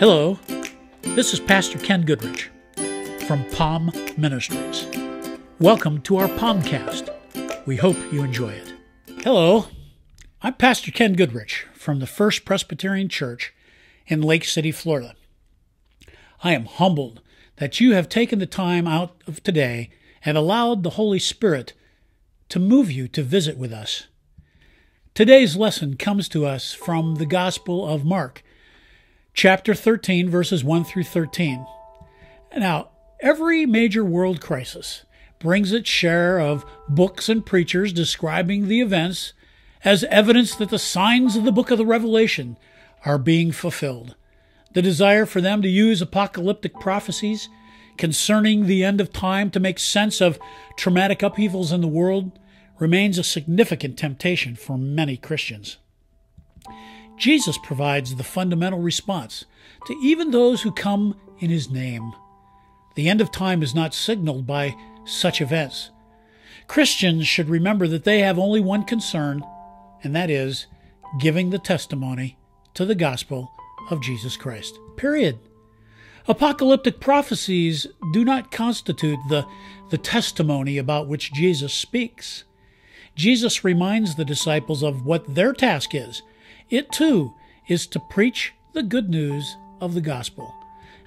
Hello, this is Pastor Ken Goodrich from Palm Ministries. Welcome to our Palmcast. We hope you enjoy it. Hello, I'm Pastor Ken Goodrich from the First Presbyterian Church in Lake City, Florida. I am humbled that you have taken the time out of today and allowed the Holy Spirit to move you to visit with us. Today's lesson comes to us from the Gospel of Mark, chapter 13, verses 1 through 13. Now, every major world crisis brings its share of books and preachers describing the events as evidence that the signs of the book of the Revelation are being fulfilled. The desire for them to use apocalyptic prophecies concerning the end of time to make sense of traumatic upheavals in the world remains a significant temptation for many Christians. Jesus provides the fundamental response to even those who come in his name. The end of time is not signaled by such events. Christians should remember that they have only one concern, and that is giving the testimony to the gospel of Jesus Christ. Period. Apocalyptic prophecies do not constitute the, the testimony about which Jesus speaks. Jesus reminds the disciples of what their task is it too is to preach the good news of the gospel.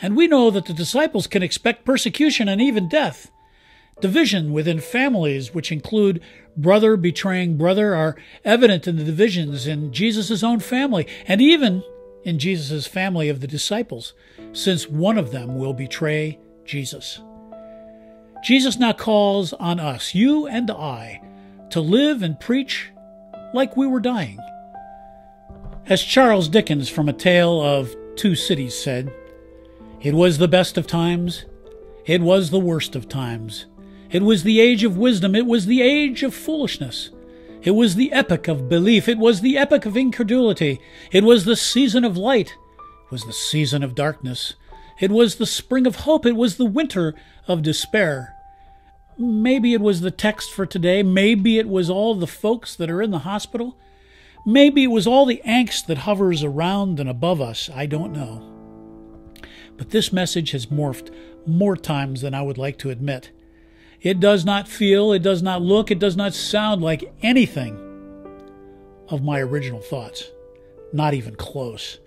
And we know that the disciples can expect persecution and even death. Division within families, which include brother betraying brother, are evident in the divisions in Jesus' own family and even in Jesus' family of the disciples, since one of them will betray Jesus. Jesus now calls on us, you and I, to live and preach like we were dying. As Charles Dickens from A Tale of Two Cities said, it was the best of times, it was the worst of times. It was the age of wisdom, it was the age of foolishness. It was the epoch of belief, it was the epoch of incredulity. It was the season of light, it was the season of darkness. It was the spring of hope, it was the winter of despair. Maybe it was the text for today, maybe it was all the folks that are in the hospital. Maybe it was all the angst that hovers around and above us. I don't know. But this message has morphed more times than I would like to admit. It does not feel, it does not look, it does not sound like anything of my original thoughts. Not even close.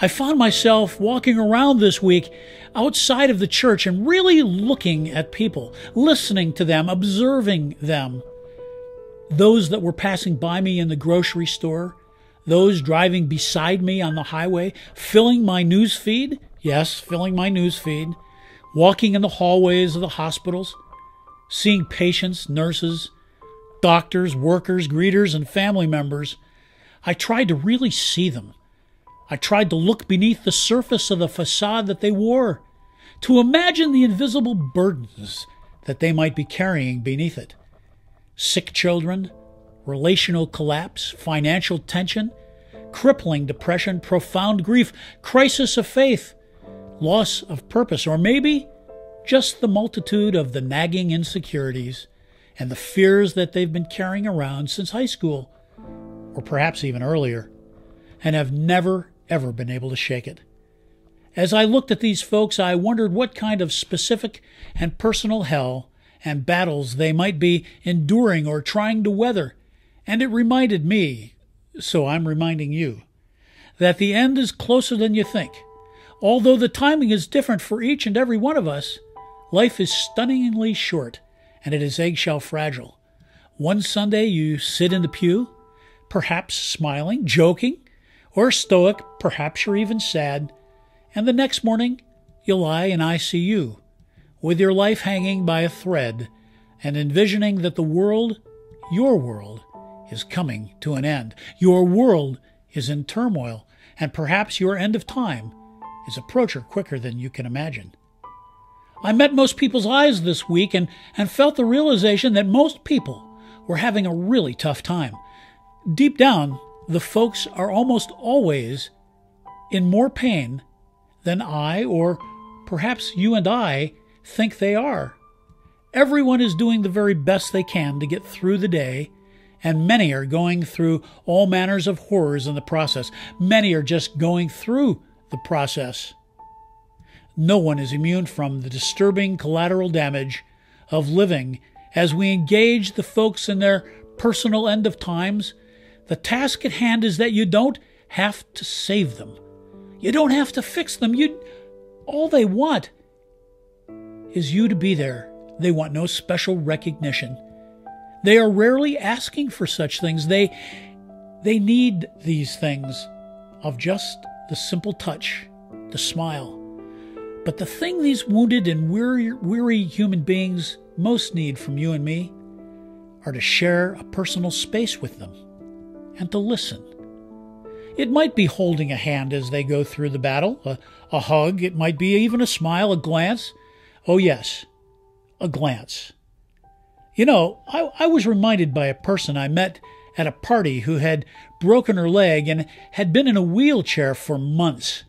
I found myself walking around this week outside of the church and really looking at people, listening to them, observing them those that were passing by me in the grocery store, those driving beside me on the highway, filling my news feed. Yes, filling my news feed. Walking in the hallways of the hospitals, seeing patients, nurses, doctors, workers, greeters, and family members. I tried to really see them. I tried to look beneath the surface of the facade that they wore, to imagine the invisible burdens that they might be carrying beneath it sick children, relational collapse, financial tension, crippling depression, profound grief, crisis of faith, loss of purpose, or maybe just the multitude of the nagging insecurities and the fears that they've been carrying around since high school, or perhaps even earlier, and have never, ever been able to shake it. As I looked at these folks, I wondered what kind of specific and personal hell and battles they might be enduring or trying to weather. And it reminded me, so I'm reminding you, that the end is closer than you think. Although the timing is different for each and every one of us, life is stunningly short and it is eggshell fragile. One Sunday you sit in the pew, perhaps smiling, joking, or stoic, perhaps you're even sad, and the next morning you lie in ICU with your life hanging by a thread and envisioning that the world, your world, is coming to an end. Your world is in turmoil, and perhaps your end of time is approaching quicker than you can imagine. I met most people's eyes this week and, and felt the realization that most people were having a really tough time. Deep down, the folks are almost always in more pain than I, or perhaps you and I, think they are. Everyone is doing the very best they can to get through the day, and many are going through all manners of horrors in the process. Many are just going through the process No one is immune from the disturbing collateral damage of living as we engage the folks in their personal end of times. The task at hand is that you don't have to save them. You don't have to fix them. You all they want is you to be there. They want no special recognition. They are rarely asking for such things. They they need these things of just the simple touch, the smile. But the thing these wounded and weary, weary human beings most need from you and me are to share a personal space with them and to listen. It might be holding a hand as they go through the battle, a, a hug, it might be even a smile, a glance. Oh, yes, a glance. You know, I, I was reminded by a person I met at a party who had broken her leg and had been in a wheelchair for months.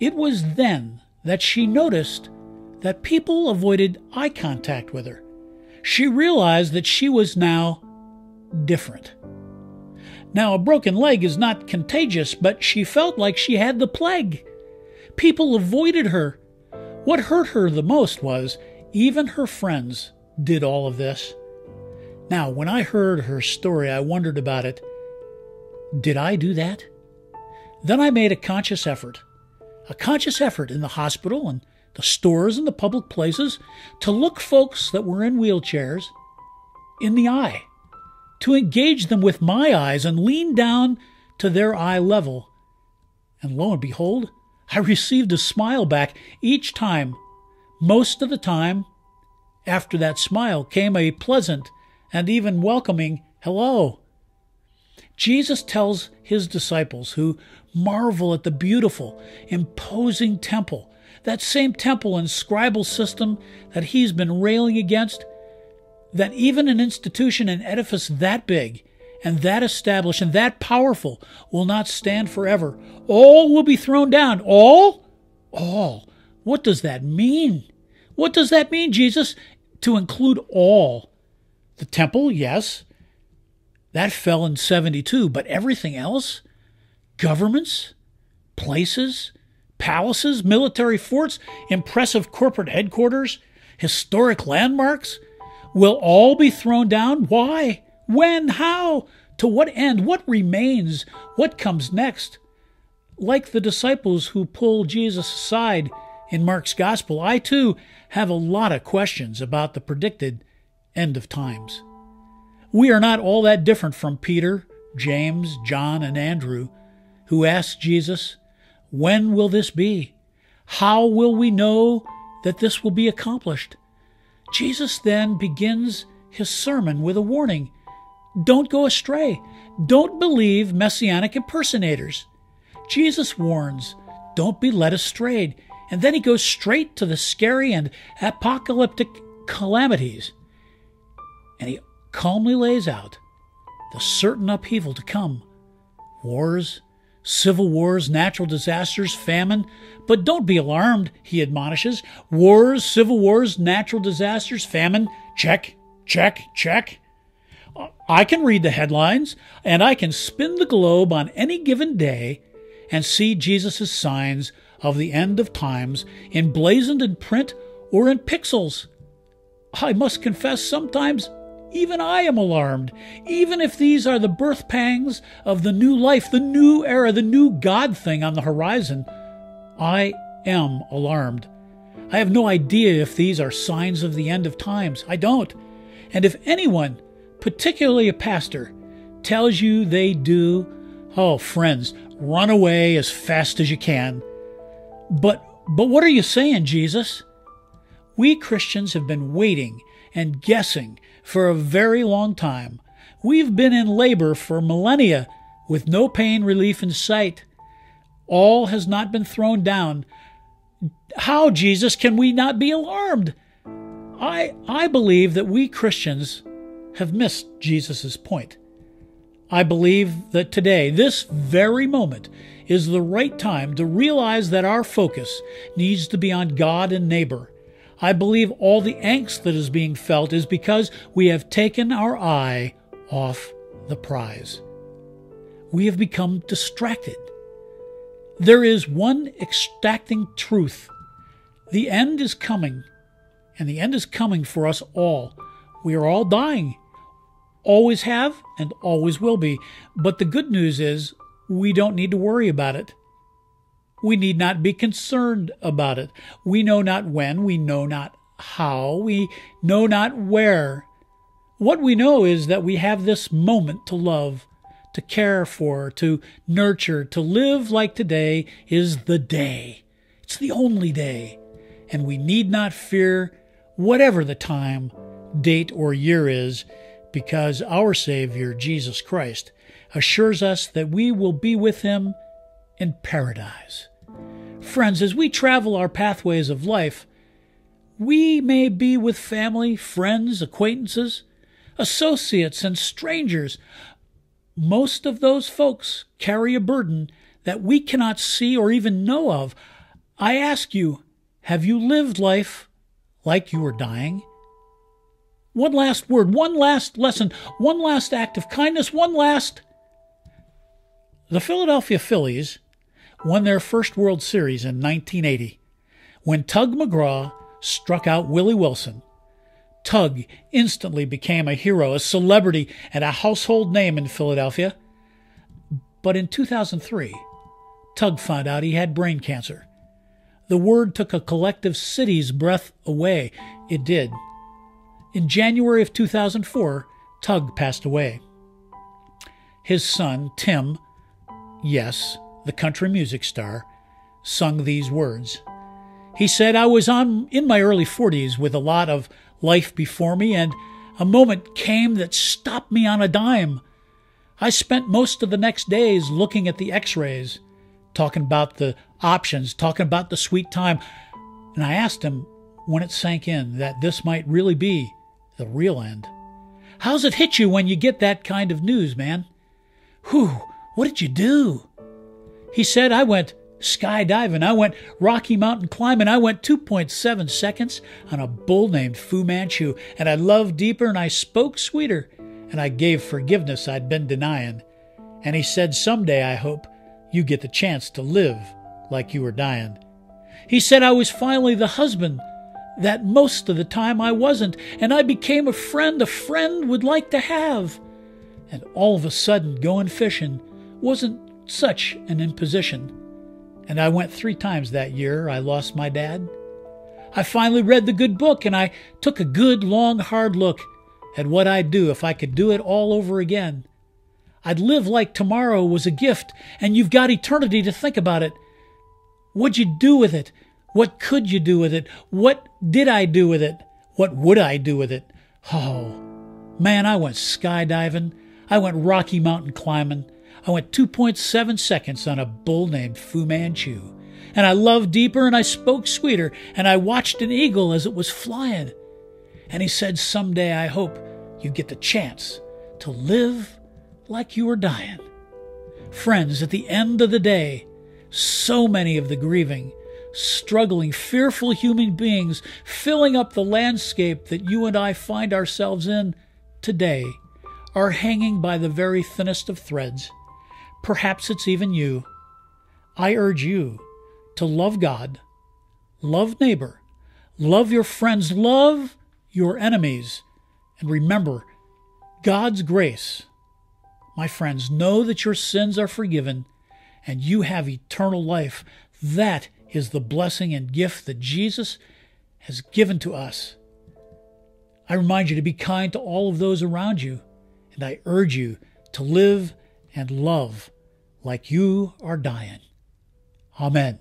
It was then that she noticed that people avoided eye contact with her. She realized that she was now different. Now, a broken leg is not contagious, but she felt like she had the plague. People avoided her. What hurt her the most was even her friends did all of this. Now, when I heard her story, I wondered about it. Did I do that? Then I made a conscious effort, a conscious effort in the hospital and the stores and the public places to look folks that were in wheelchairs in the eye, to engage them with my eyes and lean down to their eye level. And lo and behold, I received a smile back each time. Most of the time, after that smile came a pleasant and even welcoming hello. Jesus tells his disciples, who marvel at the beautiful, imposing temple, that same temple and scribal system that he's been railing against, that even an institution, an edifice that big and that established and that powerful will not stand forever. All will be thrown down. All? All. What does that mean? What does that mean, Jesus? To include all. The temple, yes, that fell in 72, but everything else? Governments, places, palaces, military forts, impressive corporate headquarters, historic landmarks will all be thrown down? Why? When? How? To what end? What remains? What comes next? Like the disciples who pull Jesus aside in Mark's Gospel, I too have a lot of questions about the predicted end of times. We are not all that different from Peter, James, John, and Andrew, who asked Jesus, When will this be? How will we know that this will be accomplished? Jesus then begins his sermon with a warning Don't go astray. Don't believe messianic impersonators. Jesus warns, Don't be led astray. And then he goes straight to the scary and apocalyptic calamities and he calmly lays out the certain upheaval to come wars, civil wars, natural disasters, famine. But don't be alarmed, he admonishes. Wars, civil wars, natural disasters, famine, check, check, check. I can read the headlines and I can spin the globe on any given day and see Jesus' signs of the end of times emblazoned in print or in pixels. I must confess, sometimes even I am alarmed, even if these are the birth pangs of the new life, the new era, the new God thing on the horizon. I am alarmed. I have no idea if these are signs of the end of times. I don't. And if anyone, particularly a pastor, tells you they do, oh, friends, run away as fast as you can. But but what are you saying, Jesus? We Christians have been waiting and guessing for a very long time. We've been in labor for millennia with no pain relief in sight. All has not been thrown down. How, Jesus, can we not be alarmed? I, I believe that we Christians have missed Jesus' point. I believe that today, this very moment, is the right time to realize that our focus needs to be on God and neighbor I believe all the angst that is being felt is because we have taken our eye off the prize. We have become distracted. There is one exacting truth The end is coming, and the end is coming for us all. We are all dying, always have, and always will be. But the good news is we don't need to worry about it. We need not be concerned about it. We know not when, we know not how, we know not where. What we know is that we have this moment to love, to care for, to nurture, to live like today is the day. It's the only day. And we need not fear whatever the time, date, or year is, because our Savior, Jesus Christ, assures us that we will be with Him in paradise. Friends, as we travel our pathways of life, we may be with family, friends, acquaintances, associates, and strangers. Most of those folks carry a burden that we cannot see or even know of. I ask you, have you lived life like you were dying? One last word, one last lesson, one last act of kindness, one last. The Philadelphia Phillies won their first World Series in 1980 when Tug McGraw struck out Willie Wilson. Tug instantly became a hero, a celebrity, and a household name in Philadelphia. But in 2003, Tug found out he had brain cancer. The word took a collective city's breath away. It did. In January of 2004, Tug passed away. His son, Tim, yes, the country music star, sung these words. He said, I was on in my early 40s with a lot of life before me, and a moment came that stopped me on a dime. I spent most of the next days looking at the x rays, talking about the options, talking about the sweet time. And I asked him when it sank in that this might really be the real end. How's it hit you when you get that kind of news, man? Whew, what did you do? He said, I went skydiving. I went Rocky Mountain climbing. I went 2.7 seconds on a bull named Fu Manchu. And I loved deeper and I spoke sweeter. And I gave forgiveness I'd been denying. And he said, Someday, I hope, you get the chance to live like you were dying. He said I was finally the husband that most of the time I wasn't, and I became a friend a friend would like to have. And all of a sudden, going fishing wasn't such an imposition. And I went three times that year. I lost my dad. I finally read the good book and I took a good, long, hard look at what I'd do if I could do it all over again. I'd live like tomorrow was a gift and you've got eternity to think about it. What'd you do with it? What could you do with it? What did I do with it? What would I do with it? Oh, man, I went skydiving. I went Rocky Mountain climbing. I went 2.7 seconds on a bull named Fu Manchu. And I loved deeper and I spoke sweeter and I watched an eagle as it was flying. And he said, Someday I hope you get the chance to live like you were dying. Friends, at the end of the day, so many of the grieving, struggling, fearful human beings filling up the landscape that you and I find ourselves in today are hanging by the very thinnest of threads. Perhaps it's even you. I urge you to love God, love neighbor, love your friends, love your enemies, and remember God's grace. My friends, know that your sins are forgiven and you have eternal life. That is the blessing and gift that Jesus has given to us. I remind you to be kind to all of those around you, and I urge you to live and love like you are dying. Amen.